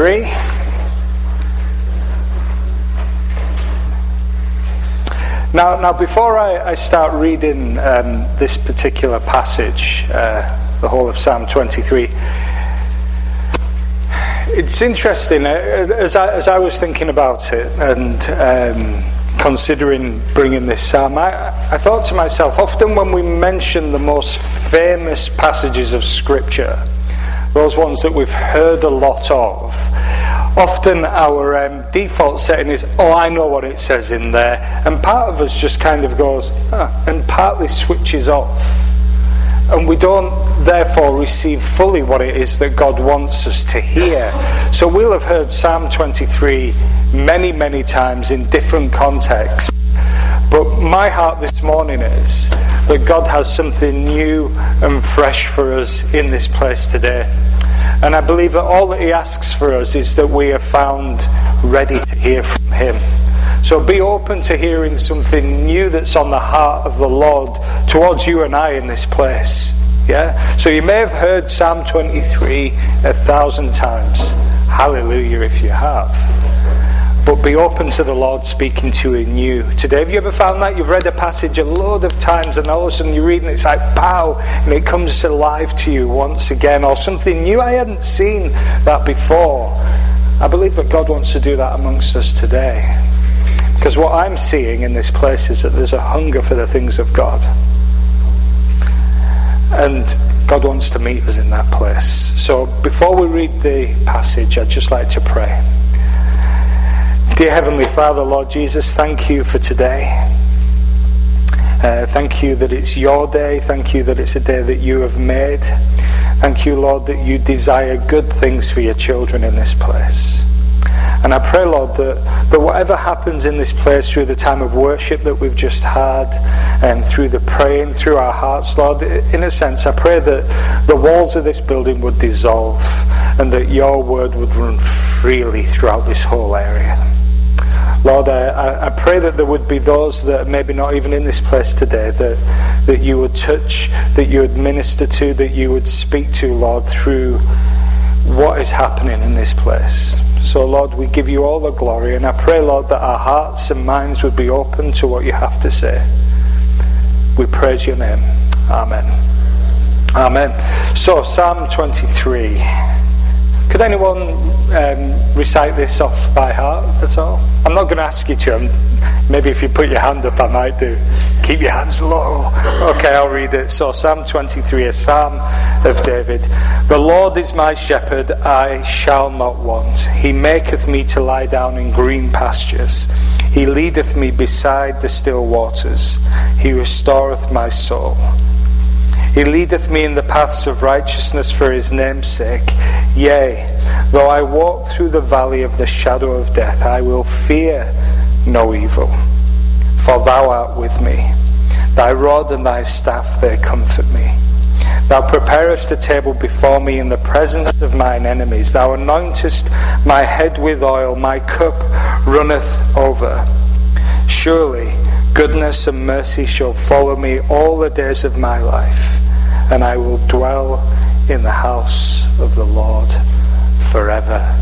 Three. Now, now before I, I start reading um, this particular passage, uh, the whole of Psalm 23, it's interesting, uh, as I, as I was thinking about it and um, considering bringing this psalm, I, I thought to myself, often when we mention the most famous passages of Scripture, those ones that we've heard a lot of, often our um, default setting is, oh, I know what it says in there. And part of us just kind of goes, ah, and partly switches off. And we don't therefore receive fully what it is that God wants us to hear. So we'll have heard Psalm 23 many, many times in different contexts. But my heart this morning is that God has something new and fresh for us in this place today. And I believe that all that He asks for us is that we are found ready to hear from Him. So be open to hearing something new that's on the heart of the Lord towards you and I in this place. Yeah? So you may have heard Psalm 23 a thousand times. Hallelujah if you have. But be open to the Lord speaking to you new. Today, have you ever found that? You've read a passage a load of times and all of a sudden you're reading it's like pow and it comes alive to you once again or something new. I hadn't seen that before. I believe that God wants to do that amongst us today. Because what I'm seeing in this place is that there's a hunger for the things of God. And God wants to meet us in that place. So before we read the passage, I'd just like to pray. Dear Heavenly Father, Lord Jesus, thank you for today. Uh, thank you that it's your day. Thank you that it's a day that you have made. Thank you, Lord, that you desire good things for your children in this place. And I pray, Lord, that, that whatever happens in this place through the time of worship that we've just had, and through the praying, through our hearts, Lord, in a sense, I pray that the walls of this building would dissolve and that your word would run freely throughout this whole area. Lord, I, I pray that there would be those that maybe not even in this place today, that, that you would touch, that you would minister to, that you would speak to, Lord, through what is happening in this place. So, Lord, we give you all the glory, and I pray, Lord, that our hearts and minds would be open to what you have to say. We praise your name. Amen. Amen. So, Psalm 23. Could anyone um, recite this off by heart at all? I'm not going to ask you to. I'm, maybe if you put your hand up, I might do. Keep your hands low. Okay, I'll read it. So, Psalm 23, a psalm of David. The Lord is my shepherd, I shall not want. He maketh me to lie down in green pastures. He leadeth me beside the still waters. He restoreth my soul. He leadeth me in the paths of righteousness for his name's sake. Yea, though I walk through the valley of the shadow of death, I will fear no evil, for thou art with me. Thy rod and thy staff, they comfort me. Thou preparest a table before me in the presence of mine enemies. Thou anointest my head with oil, my cup runneth over. Surely goodness and mercy shall follow me all the days of my life and I will dwell in the house of the Lord forever.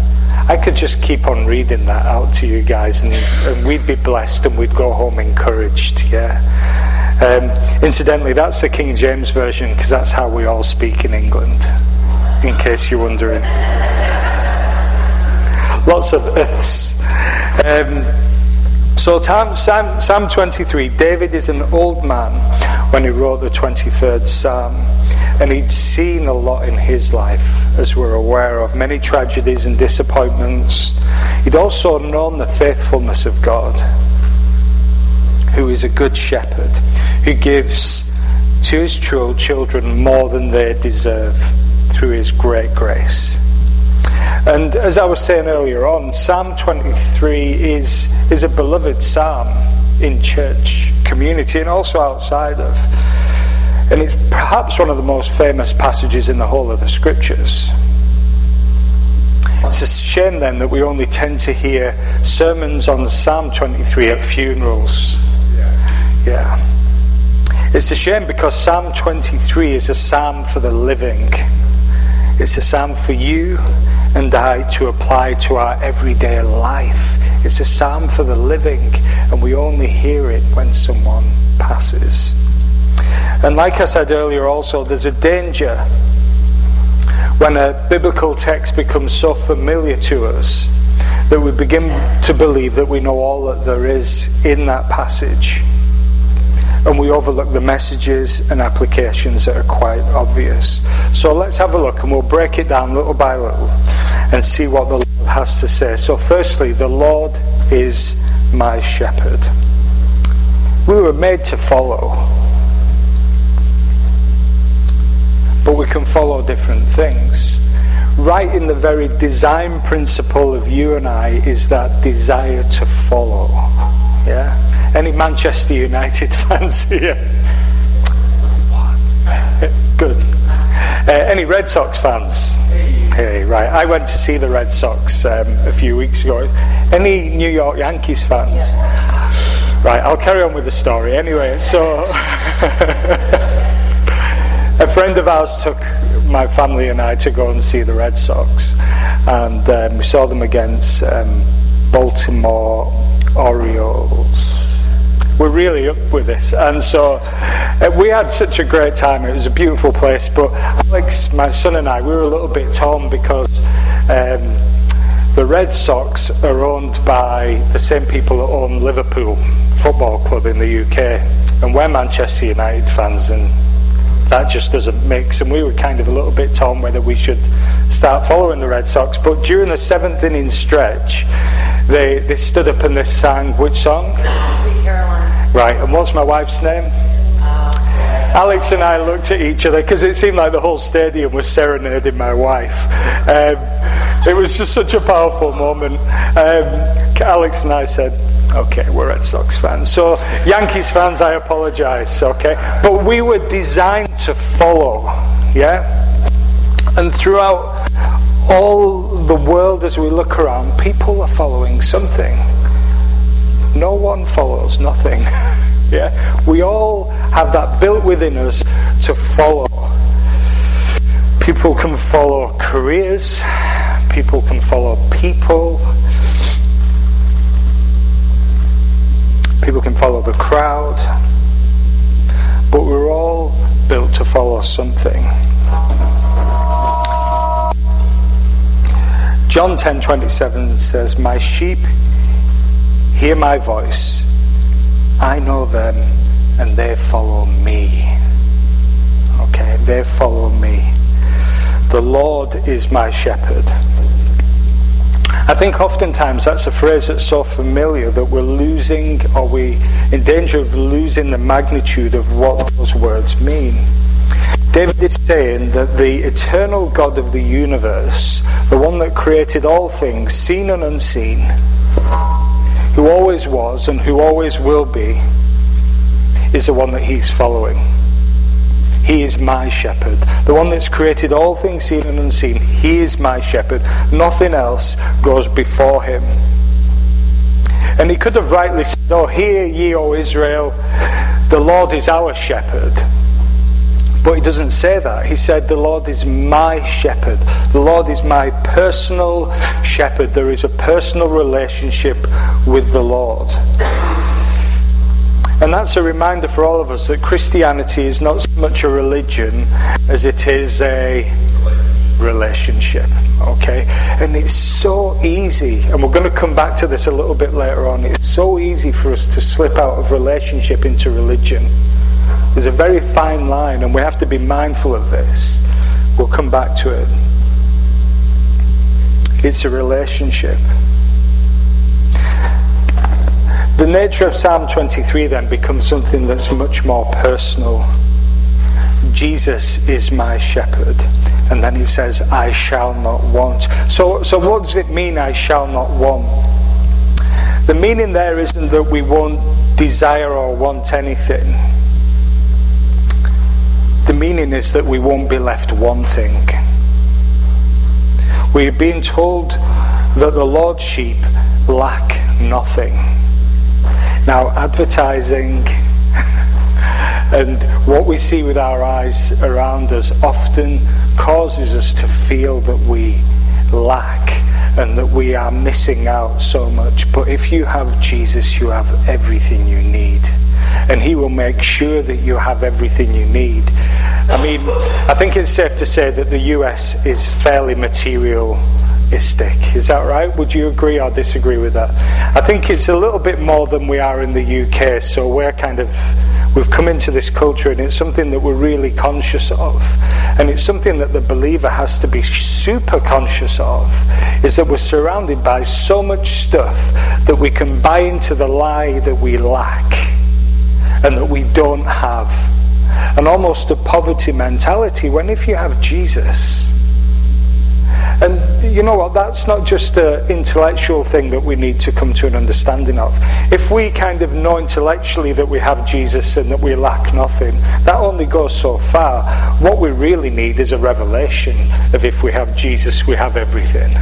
I could just keep on reading that out to you guys, and, and we'd be blessed and we'd go home encouraged, yeah. Um, incidentally, that's the King James Version because that's how we all speak in England, in case you're wondering. Lots of ifs. Um, so, Psalm, Psalm 23, David is an old man when he wrote the 23rd Psalm. And he'd seen a lot in his life, as we're aware of, many tragedies and disappointments. He'd also known the faithfulness of God, who is a good shepherd, who gives to his true children more than they deserve through his great grace. And as I was saying earlier on, Psalm 23 is, is a beloved psalm in church community and also outside of. And it's perhaps one of the most famous passages in the whole of the scriptures. It's a shame then that we only tend to hear sermons on Psalm 23 at funerals. Yeah. yeah. It's a shame because Psalm 23 is a psalm for the living. It's a psalm for you and I to apply to our everyday life. It's a psalm for the living, and we only hear it when someone passes. And like I said earlier, also, there's a danger when a biblical text becomes so familiar to us that we begin to believe that we know all that there is in that passage. And we overlook the messages and applications that are quite obvious. So let's have a look and we'll break it down little by little and see what the Lord has to say. So, firstly, the Lord is my shepherd. We were made to follow, but we can follow different things right in the very design principle of you and I is that desire to follow. Yeah? Any Manchester United fans here? Good. Uh, any Red Sox fans? Hey, right. I went to see the Red Sox um, a few weeks ago. Any New York Yankees fans? Right, I'll carry on with the story. Anyway, so a friend of ours took my family and I to go and see the Red Sox, and um, we saw them against um, Baltimore Orioles. We're really up with this, and so uh, we had such a great time. It was a beautiful place, but Alex, my son, and I, we were a little bit torn because. Um, the Red Sox are owned by the same people that own Liverpool Football Club in the UK, and we're Manchester United fans, and that just doesn't mix. And we were kind of a little bit torn whether we should start following the Red Sox. But during the seventh inning stretch, they, they stood up and they sang which song? Sweet Caroline. Right, and what's my wife's name? Alex and I looked at each other because it seemed like the whole stadium was serenading my wife. Um, it was just such a powerful moment. Um, Alex and I said, Okay, we're Red Sox fans. So, Yankees fans, I apologize, okay? But we were designed to follow, yeah? And throughout all the world as we look around, people are following something. No one follows nothing. yeah? We all have that built within us to follow. People can follow careers, people can follow people People can follow the crowd, but we're all built to follow something. John 10:27 says, "My sheep hear my voice. I know them and they follow me." Okay, they follow me. The Lord is my shepherd. I think oftentimes that's a phrase that's so familiar that we're losing, or we in danger of losing the magnitude of what those words mean. David is saying that the eternal God of the universe, the one that created all things, seen and unseen, who always was and who always will be, is the one that he's following. He is my shepherd. The one that's created all things seen and unseen. He is my shepherd. Nothing else goes before him. And he could have rightly said, Oh, hear ye, O Israel, the Lord is our shepherd. But he doesn't say that. He said, The Lord is my shepherd. The Lord is my personal shepherd. There is a personal relationship with the Lord. And that's a reminder for all of us that Christianity is not so much a religion as it is a relationship. Okay? And it's so easy, and we're going to come back to this a little bit later on. It's so easy for us to slip out of relationship into religion. There's a very fine line, and we have to be mindful of this. We'll come back to it. It's a relationship. The nature of Psalm 23 then becomes something that's much more personal. Jesus is my shepherd. And then he says, I shall not want. So, so what does it mean, I shall not want? The meaning there isn't that we won't desire or want anything. The meaning is that we won't be left wanting. We're being told that the Lord's sheep lack nothing. Now, advertising and what we see with our eyes around us often causes us to feel that we lack and that we are missing out so much. But if you have Jesus, you have everything you need. And He will make sure that you have everything you need. I mean, I think it's safe to say that the US is fairly Is that right? Would you agree or disagree with that? I think it's a little bit more than we are in the UK, so we're kind of we've come into this culture and it's something that we're really conscious of and it's something that the believer has to be super conscious of is that we're surrounded by so much stuff that we can buy into the lie that we lack and that we don't have and almost a poverty mentality when if you have jesus and you know what? That's not just an intellectual thing that we need to come to an understanding of. If we kind of know intellectually that we have Jesus and that we lack nothing, that only goes so far. What we really need is a revelation of if we have Jesus, we have everything.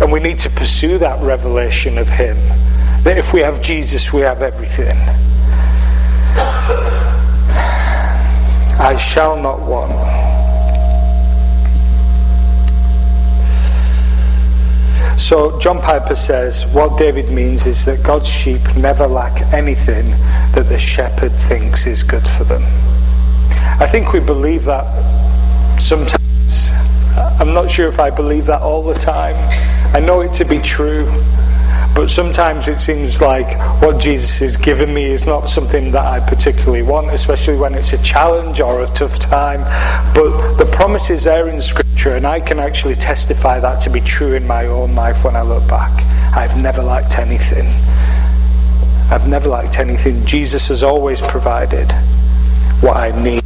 And we need to pursue that revelation of Him. That if we have Jesus, we have everything. I shall not want. So John Piper says what David means is that God's sheep never lack anything that the shepherd thinks is good for them. I think we believe that sometimes. I'm not sure if I believe that all the time. I know it to be true. But sometimes it seems like what Jesus has given me is not something that I particularly want, especially when it's a challenge or a tough time. But the promise is there in Scripture, and I can actually testify that to be true in my own life when I look back. I've never lacked anything. I've never lacked anything. Jesus has always provided what I need.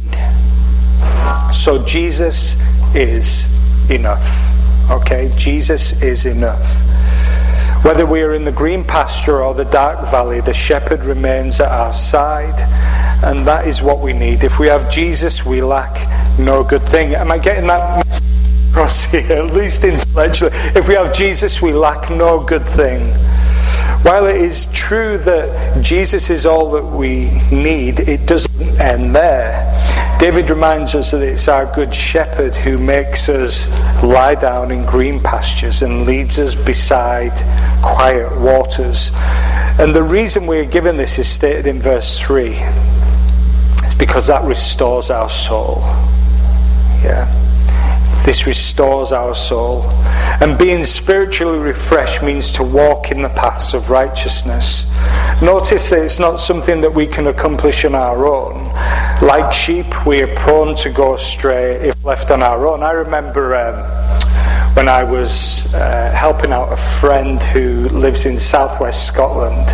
So Jesus is enough. Okay? Jesus is enough. Whether we are in the green pasture or the dark valley, the shepherd remains at our side. And that is what we need. If we have Jesus, we lack no good thing. Am I getting that At least intellectually. If we have Jesus, we lack no good thing. While it is true that Jesus is all that we need, it doesn't end there. David reminds us that it's our good shepherd who makes us lie down in green pastures and leads us beside quiet waters. And the reason we're given this is stated in verse 3. It's because that restores our soul. Yeah. This restores our soul. And being spiritually refreshed means to walk in the paths of righteousness. Notice that it's not something that we can accomplish on our own. Like sheep, we are prone to go astray if left on our own. I remember um, when I was uh, helping out a friend who lives in southwest Scotland,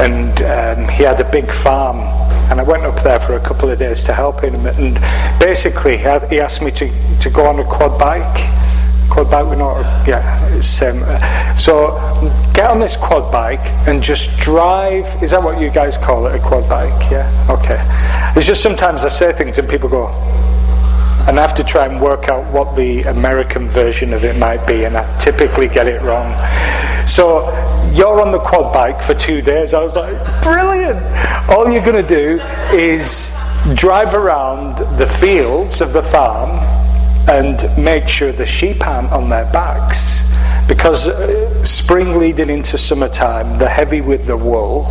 and um, he had a big farm and I went up there for a couple of days to help him. And basically, he asked me to, to go on a quad bike. Quad bike, we know, yeah. It's, um, so get on this quad bike and just drive. Is that what you guys call it, a quad bike? Yeah. Okay. It's just sometimes I say things and people go, and I have to try and work out what the American version of it might be, and I typically get it wrong. So you're on the quad bike for two days. I was like, brilliant. All you're going to do is drive around the fields of the farm and make sure the sheep aren't on their backs. Because uh, spring leading into summertime, the heavy with the wool,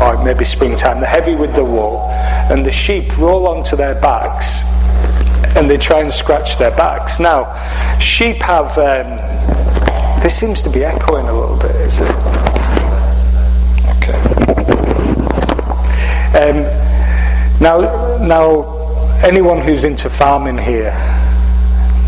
or maybe springtime, the heavy with the wool, and the sheep roll onto their backs and they try and scratch their backs. Now, sheep have. Um, this seems to be echoing a little bit, is it? Okay. Um, now, now, anyone who's into farming here,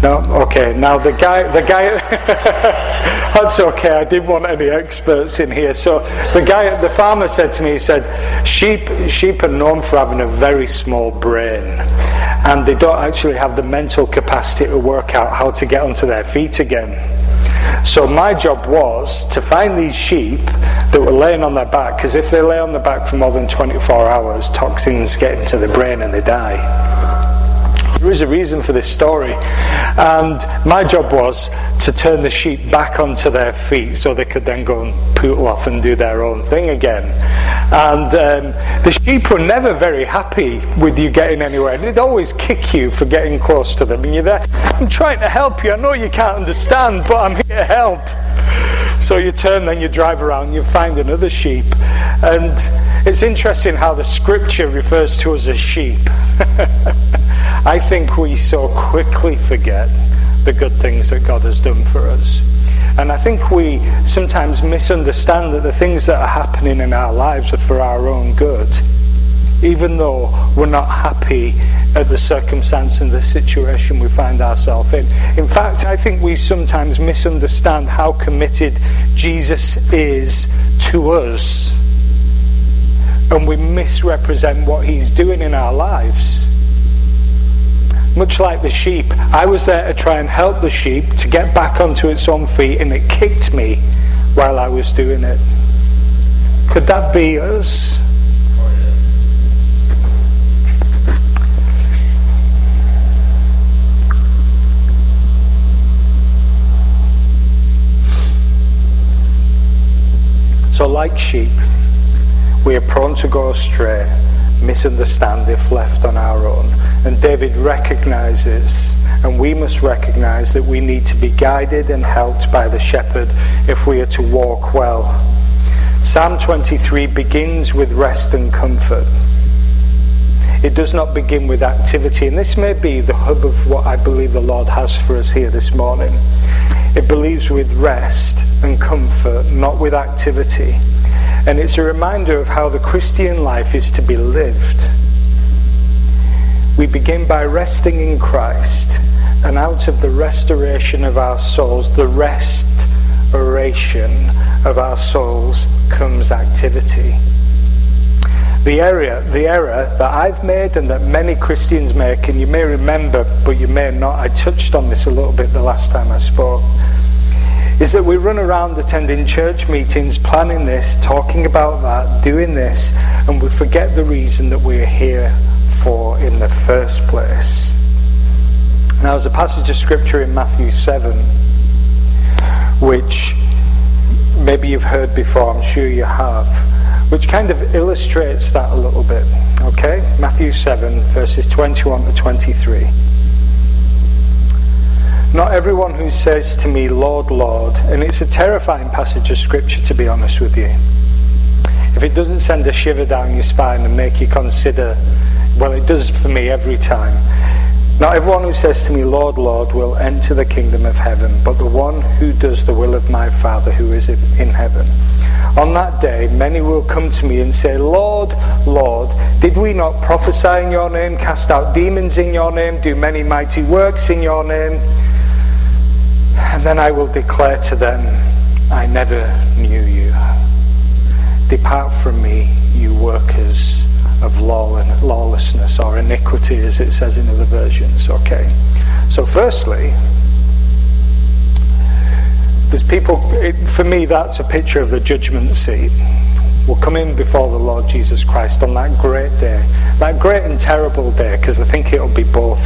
no, okay. Now the guy, the guy, that's okay. I didn't want any experts in here. So the guy, the farmer said to me, he said, sheep, sheep are known for having a very small brain, and they don't actually have the mental capacity to work out how to get onto their feet again. So my job was to find these sheep that were laying on their back, because if they lay on their back for more than 24 hours, toxins get into the brain and they die. There is a reason for this story. And my job was to turn the sheep back onto their feet so they could then go and poodle off and do their own thing again. And um, the sheep were never very happy with you getting anywhere. They'd always kick you for getting close to them. And you're there, I'm trying to help you. I know you can't understand, but I'm here to help. So you turn, then you drive around, you find another sheep. And it's interesting how the scripture refers to us as sheep. I think we so quickly forget the good things that God has done for us. And I think we sometimes misunderstand that the things that are happening in our lives are for our own good, even though we're not happy at the circumstance and the situation we find ourselves in. In fact, I think we sometimes misunderstand how committed Jesus is to us, and we misrepresent what he's doing in our lives much like the sheep, I was there to try and help the sheep to get back onto its own feet, and it kicked me while I was doing it. Could that be us? So, like sheep, we are prone to go astray, misunderstand if left on our own. And David recognizes, and we must recognize, that we need to be guided and helped by the shepherd if we are to walk well. Psalm 23 begins with rest and comfort. It does not begin with activity, and this may be the hub of what I believe the Lord has for us here this morning. It believes with rest and comfort, not with activity. And it's a reminder of how the Christian life is to be lived we begin by resting in Christ, and out of the restoration of our souls, the restoration of our souls comes activity. The error, the error that I've made and that many Christians make, and you may remember, but you may not, I touched on this a little bit the last time I spoke, is that we run around attending church meetings, planning this, talking about that, doing this, and we forget the reason that we're here for in the first place. Now, there's a passage of scripture in Matthew 7, which maybe you've heard before, I'm sure you have, which kind of illustrates that a little bit. Okay? Matthew 7, verses 21 to 23. Not everyone who says to me, Lord, Lord, and it's a terrifying passage of scripture to be honest with you. If it doesn't send a shiver down your spine and make you consider well, it does for me every time. Not everyone who says to me, Lord, Lord, will enter the kingdom of heaven, but the one who does the will of my Father who is in heaven. On that day, many will come to me and say, Lord, Lord, did we not prophesy in your name, cast out demons in your name, do many mighty works in your name? And then I will declare to them, I never knew you. Depart from me, you workers of law and lawlessness or iniquity, as it says in other versions. Okay. So, firstly, there's people, it, for me, that's a picture of the judgment seat. We'll come in before the Lord Jesus Christ on that great day. That great and terrible day, because I think it'll be both.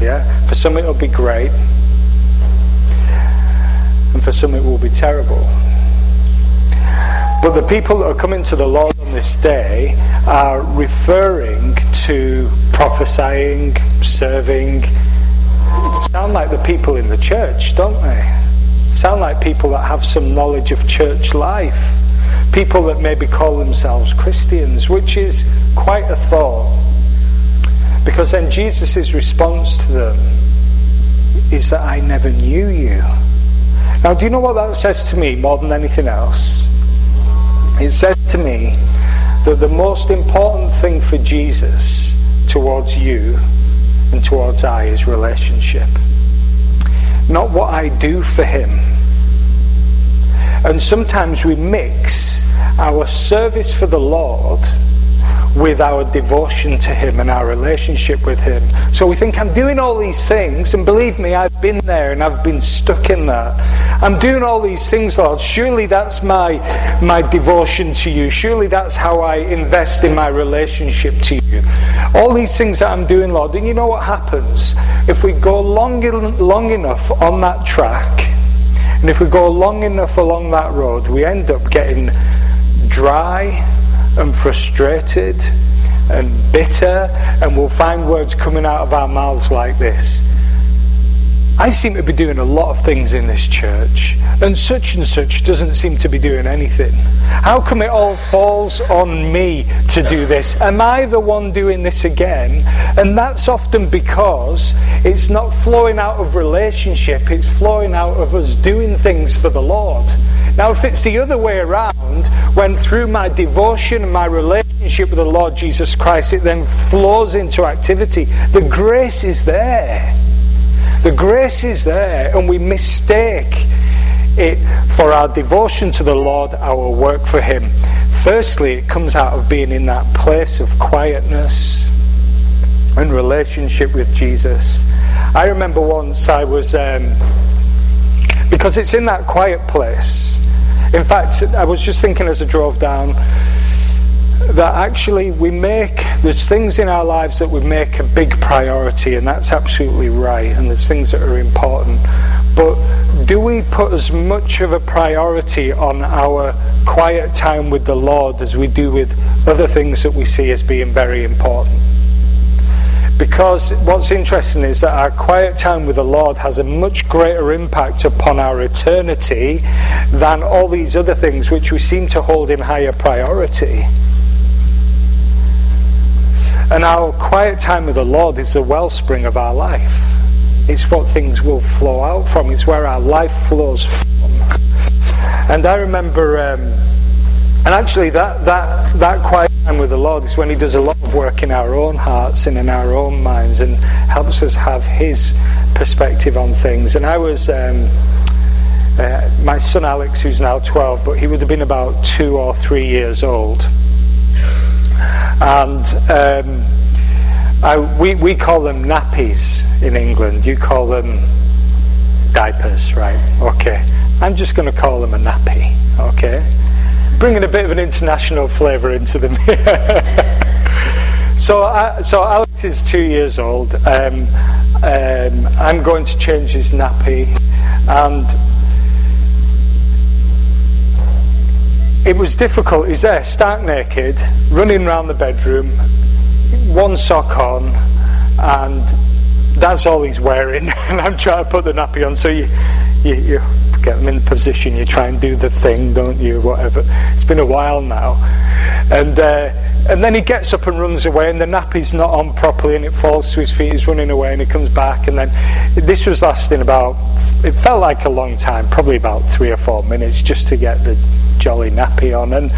Yeah? For some, it'll be great, and for some, it will be terrible. But the people that are coming to the Lord on this day are referring to prophesying, serving. Sound like the people in the church, don't they? Sound like people that have some knowledge of church life. People that maybe call themselves Christians, which is quite a thought. Because then Jesus' response to them is that I never knew you. Now, do you know what that says to me more than anything else? It says to me that the most important thing for Jesus towards you and towards I is relationship. Not what I do for him. And sometimes we mix our service for the Lord with our devotion to Him and our relationship with Him. So we think, I'm doing all these things, and believe me, I've been there and I've been stuck in that. I'm doing all these things, Lord. Surely that's my, my devotion to you. Surely that's how I invest in my relationship to you. All these things that I'm doing, Lord. And you know what happens? If we go long, long enough on that track, and if we go long enough along that road, we end up getting dry and frustrated and bitter, and we'll find words coming out of our mouths like this. I seem to be doing a lot of things in this church, and such and such doesn't seem to be doing anything. How come it all falls on me to do this? Am I the one doing this again? And that's often because it's not flowing out of relationship, it's flowing out of us doing things for the Lord. Now, if it's the other way around, when through my devotion and my relationship with the Lord Jesus Christ, it then flows into activity, the grace is there. The grace is there, and we mistake it for our devotion to the Lord, our work for Him. Firstly, it comes out of being in that place of quietness and relationship with Jesus. I remember once I was, um, because it's in that quiet place. In fact, I was just thinking as I drove down that actually we make there's things in our lives that we make a big priority and that's absolutely right and there's things that are important but do we put as much of a priority on our quiet time with the Lord as we do with other things that we see as being very important because what's interesting is that our quiet time with the Lord has a much greater impact upon our eternity than all these other things which we seem to hold in higher priority. And our quiet time with the Lord is the wellspring of our life. It's what things will flow out from. It's where our life flows from. And I remember, um, and actually, that, that, that quiet time with the Lord is when He does a lot of work in our own hearts and in our own minds and helps us have His perspective on things. And I was. Um, uh, my son Alex, who's now 12, but he would have been about two or three years old and um, I, we, we call them nappies in England. You call them diapers, right? Okay. I'm just going to call them a nappy, okay? Bringing a bit of an international flavour into them. so, I, so Alex is two years old. Um, um, I'm going to change his nappy, and it was difficult. He's there, stark naked, running around the bedroom, one sock on, and that's all he's wearing. and I'm trying to put the nappy on. So you, you, you get them in position, you try and do the thing, don't you? Whatever. It's been a while now. And, uh, and then he gets up and runs away, and the nappy's not on properly, and it falls to his feet. He's running away, and he comes back. And then this was lasting about, it felt like a long time, probably about three or four minutes, just to get the jolly nappy on. And,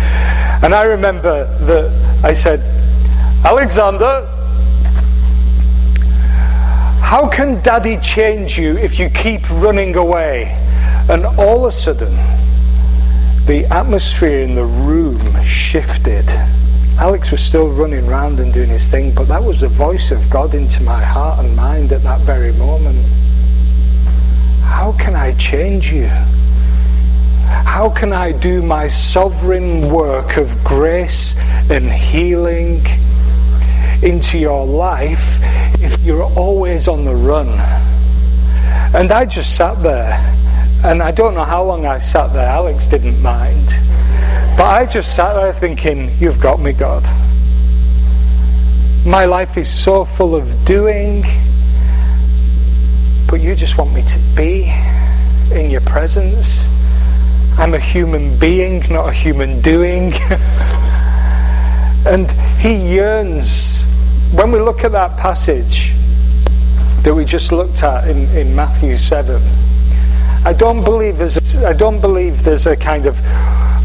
and I remember that I said, Alexander, how can daddy change you if you keep running away? And all of a sudden, the atmosphere in the room shifted. Alex was still running around and doing his thing, but that was the voice of God into my heart and mind at that very moment. How can I change you? How can I do my sovereign work of grace and healing into your life if you're always on the run? And I just sat there, and I don't know how long I sat there. Alex didn't mind. But I just sat there thinking, You've got me, God. My life is so full of doing, but you just want me to be in your presence. I'm a human being, not a human doing. and he yearns. When we look at that passage that we just looked at in, in Matthew 7, I don't believe there's I don't believe there's a kind of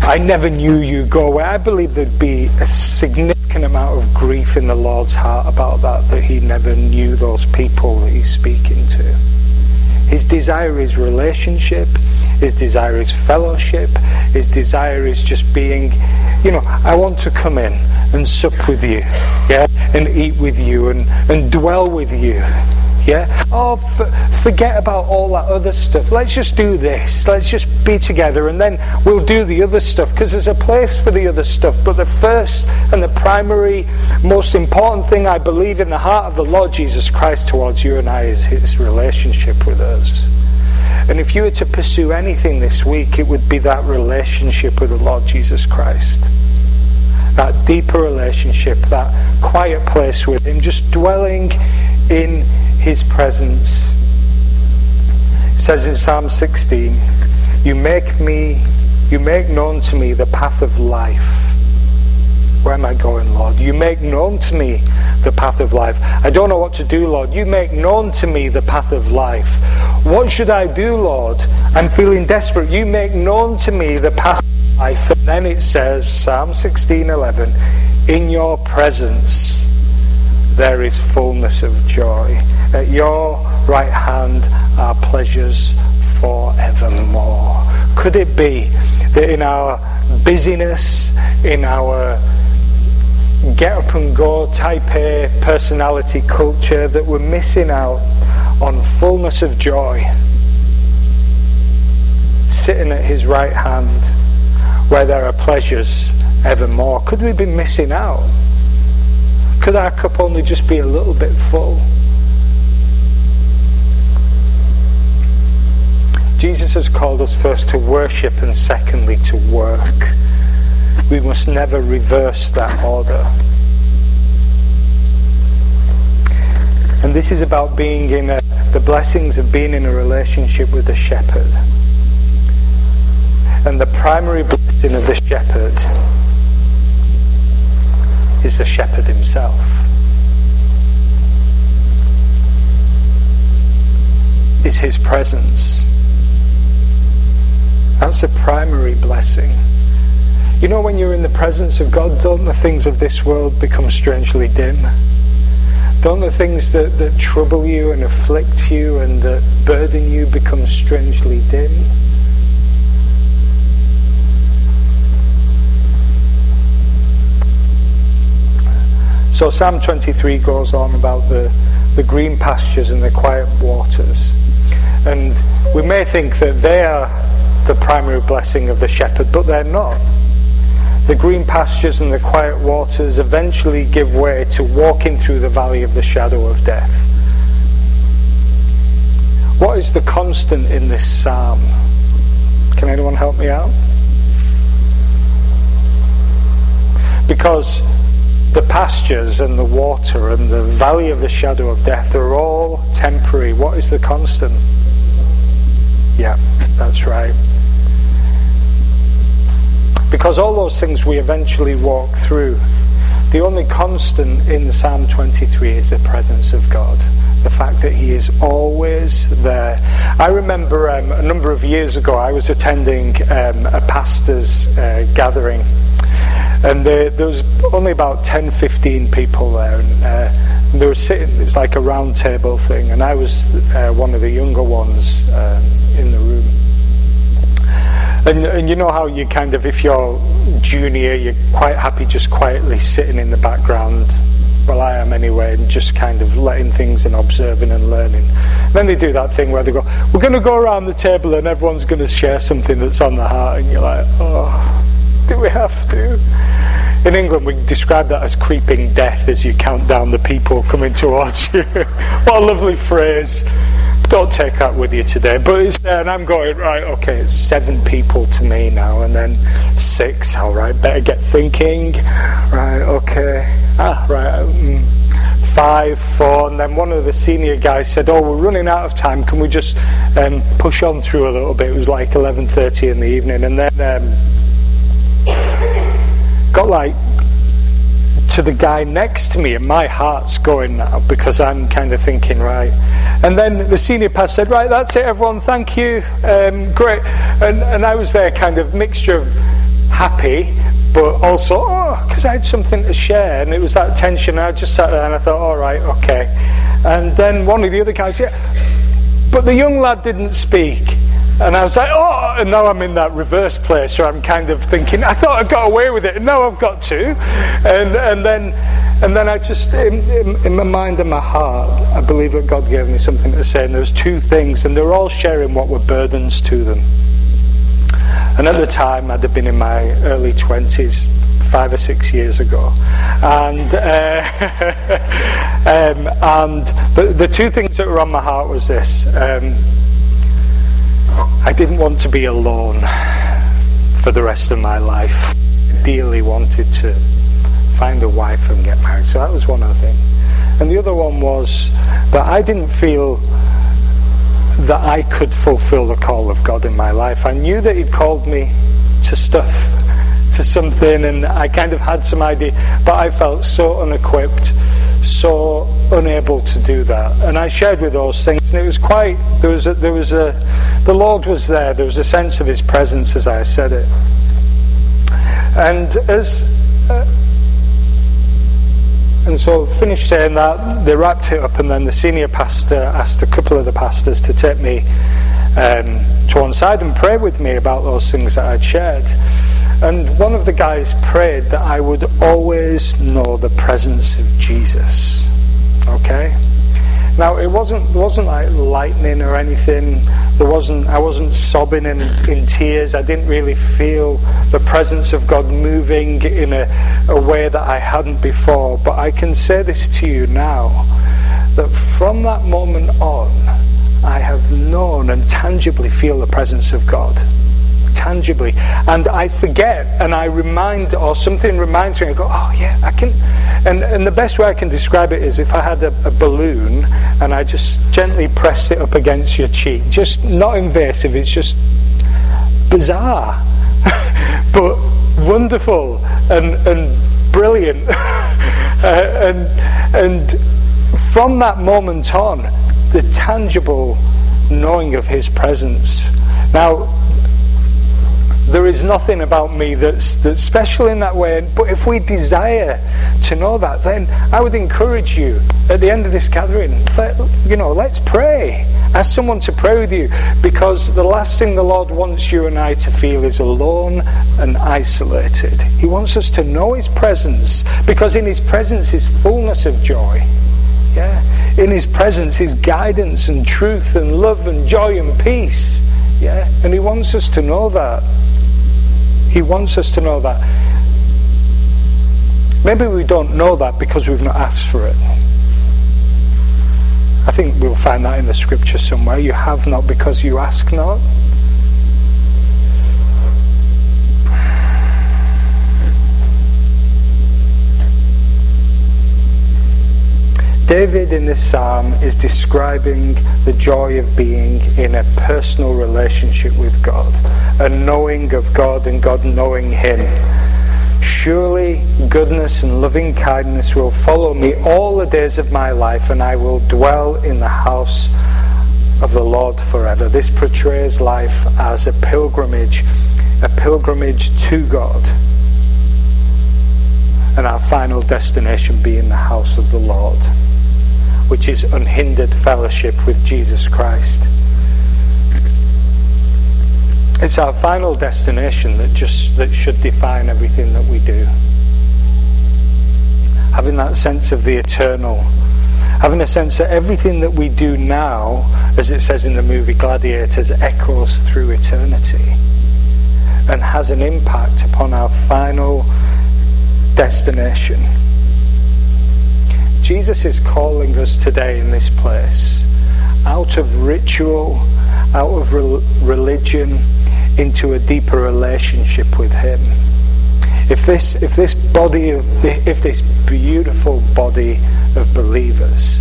I never knew you go away. I believe there'd be a significant amount of grief in the Lord's heart about that, that he never knew those people that he's speaking to. His desire is relationship. His desire is fellowship. His desire is just being, you know, I want to come in and sup with you, yeah, and eat with you and, and dwell with you. Yeah? Oh, f- forget about all that other stuff. Let's just do this. Let's just be together and then we'll do the other stuff because there's a place for the other stuff. But the first and the primary, most important thing I believe in the heart of the Lord Jesus Christ towards you and I is his relationship with us. And if you were to pursue anything this week, it would be that relationship with the Lord Jesus Christ. that deeper relationship, that quiet place with Him, just dwelling in His presence. It says in Psalm 16, You make me, you make known to me the path of life. Where am I going, Lord? You make known to me the path of life. I don't know what to do, Lord. You make known to me the path of life. What should I do, Lord? I'm feeling desperate. You make known to me the path of life. And then it says, Psalm 16:11, in your presence there is fullness of joy. At your right hand are pleasures forevermore. Could it be that in our busyness, in our get up and go type A personality culture that we're missing out on fullness of joy. Sitting at his right hand where there are pleasures evermore. Could we be missing out? Could our cup only just be a little bit full? Jesus has called us first to worship and secondly to work. We must never reverse that order. And this is about being in a, the blessings of being in a relationship with the shepherd. And the primary blessing of the shepherd is the shepherd himself. Is his presence. That's a primary blessing. You know, when you're in the presence of God, don't the things of this world become strangely dim? Don't the things that, that trouble you and afflict you and that burden you become strangely dim? So Psalm 23 goes on about the, the green pastures and the quiet waters. And we may think that they are the primary blessing of the shepherd, but they're not. The green pastures and the quiet waters eventually give way to walking through the valley of the shadow of death. What is the constant in this psalm? Can anyone help me out? Because the pastures and the water and the valley of the shadow of death are all temporary. What is the constant? Yeah, that's right. Because all those things we eventually walk through. The only constant in Psalm 23 is the presence of God. The fact that He is always there. I remember um, a number of years ago, I was attending um, a pastor's uh, gathering. And uh, there was only about 10, 15 people there. And, uh, they were sitting, it was like a round table thing. And I was uh, one of the younger ones um, in the room. And, and you know how you kind of, if you're junior, you're quite happy just quietly sitting in the background. Well, I am anyway, and just kind of letting things and observing and learning. And then they do that thing where they go, We're going to go around the table and everyone's going to share something that's on the heart. And you're like, Oh, do we have to? In England, we describe that as creeping death as you count down the people coming towards you. what a lovely phrase don't take that with you today. But it's there, and I'm going, right, okay, it's seven people to me now, and then six, all right, better get thinking. Right, okay. Ah, right. Um, five, four, and then one of the senior guys said, "Oh, we're running out of time. Can we just um, push on through a little bit?" It was like 11:30 in the evening, and then um, got like to the guy next to me, and my heart's going now because I'm kind of thinking, right. And then the senior pastor said, right, that's it, everyone, thank you, um, great. And, and I was there, kind of mixture of happy, but also, oh, because I had something to share, and it was that tension. I just sat there and I thought, all right, okay. And then one of the other guys, yeah, but the young lad didn't speak. And I was like, oh, and now I'm in that reverse place where I'm kind of thinking, I thought I got away with it, and now I've got to. And, and then and then I just, in, in, in, my mind and my heart, I believe that God gave me something to say. And there was two things, and they were all sharing what were burdens to them. And at the time, I'd have been in my early 20s, five or six years ago. And, uh, um, and but the two things that were on my heart was this. Um, I didn't want to be alone for the rest of my life. I dearly wanted to find a wife and get married. So that was one of the things. And the other one was that I didn't feel that I could fulfill the call of God in my life. I knew that He'd called me to stuff, to something, and I kind of had some idea, but I felt so unequipped, so unable to do that. And I shared with those things, and it was quite, there was a, there was a, the Lord was there, there was a sense of His presence as I said it. And as, uh, and so finished saying that, they wrapped it up, and then the senior pastor asked a couple of the pastors to take me um, to one side and pray with me about those things that I'd shared. And one of the guys prayed that I would always know the presence of Jesus. Okay? Now it wasn't wasn't like lightning or anything. There wasn't I wasn't sobbing in, in tears. I didn't really feel the presence of God moving in a, a way that I hadn't before. But I can say this to you now that from that moment on I have known and tangibly feel the presence of God tangibly. And I forget and I remind, or something reminds me, I go, oh yeah, I can. And, and the best way I can describe it is if I had a, a balloon and I just gently pressed it up against your cheek, just not invasive, it's just bizarre, but wonderful and, and brilliant. uh, and, and from that moment on, the tangible knowing of his presence. Now, there is nothing about me that's, that's special in that way. But if we desire to know that, then I would encourage you at the end of this gathering, let, you know, let's pray. Ask someone to pray with you because the last thing the Lord wants you and I to feel is alone and isolated. He wants us to know His presence because in His presence is fullness of joy. Yeah? In His presence is guidance and truth and love and joy and peace. Yeah? And He wants us to know that. He wants us to know that. Maybe we don't know that because we've not asked for it. I think we'll find that in the scripture somewhere. You have not because you ask not. David in this psalm is describing the joy of being in a personal relationship with God, a knowing of God and God knowing him. Surely goodness and loving kindness will follow me all the days of my life, and I will dwell in the house of the Lord forever. This portrays life as a pilgrimage, a pilgrimage to God, and our final destination being the house of the Lord which is unhindered fellowship with Jesus Christ. It's our final destination that just that should define everything that we do. Having that sense of the eternal, having a sense that everything that we do now, as it says in the movie Gladiators, echoes through eternity and has an impact upon our final destination. Jesus is calling us today in this place out of ritual, out of re- religion, into a deeper relationship with Him. If this, if this body of, if this beautiful body of believers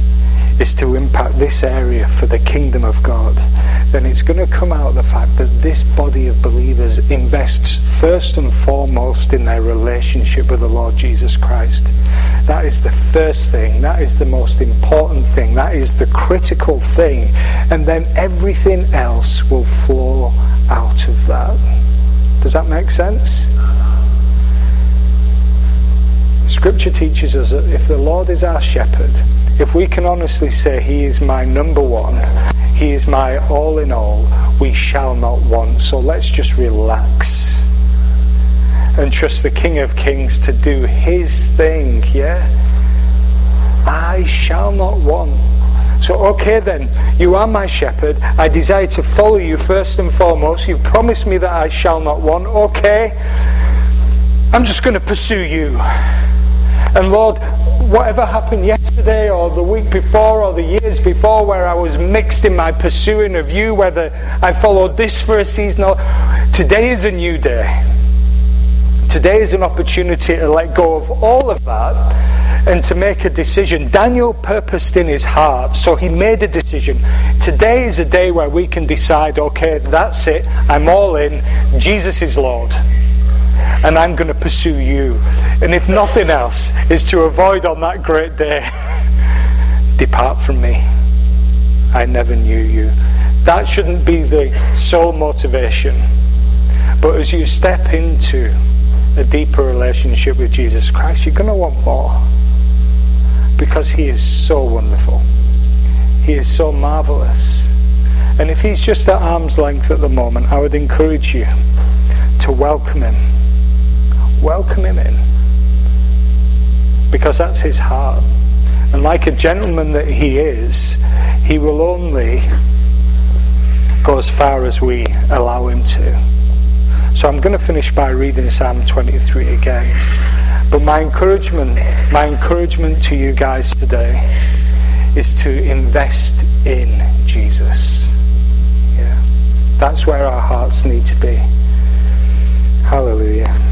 is to impact this area for the kingdom of God, then it's going to come out of the fact that this body of believers invests first and foremost in their relationship with the Lord Jesus Christ. That is the first thing. That is the most important thing. That is the critical thing. And then everything else will flow out of that. Does that make sense? Scripture teaches us that if the Lord is our shepherd, if we can honestly say He is my number one, he is my all in all. We shall not want. So let's just relax and trust the King of Kings to do his thing, yeah? I shall not want. So, okay then, you are my shepherd. I desire to follow you first and foremost. You've promised me that I shall not want. Okay, I'm just going to pursue you. And Lord, whatever happened yesterday or the week before or the years before where I was mixed in my pursuing of you, whether I followed this for a season or today is a new day. Today is an opportunity to let go of all of that and to make a decision. Daniel purposed in his heart, so he made a decision. Today is a day where we can decide okay, that's it, I'm all in, Jesus is Lord, and I'm going to pursue you. And if nothing else, is to avoid on that great day, depart from me. I never knew you. That shouldn't be the sole motivation. But as you step into a deeper relationship with Jesus Christ, you're going to want more. Because He is so wonderful. He is so marvelous. And if He's just at arm's length at the moment, I would encourage you to welcome Him. Welcome Him in. Because that's His heart. And like a gentleman that He is, He will only go as far as we allow Him to. So I'm going to finish by reading Psalm 23 again. But my encouragement, my encouragement to you guys today is to invest in Jesus. Yeah. That's where our hearts need to be. Hallelujah.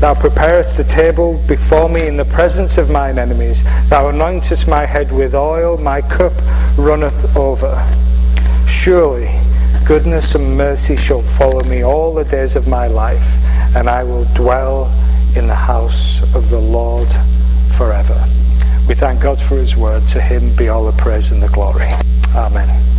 Thou preparest the table before me in the presence of mine enemies. Thou anointest my head with oil, my cup runneth over. Surely goodness and mercy shall follow me all the days of my life, and I will dwell in the house of the Lord forever. We thank God for his word. To him be all the praise and the glory. Amen.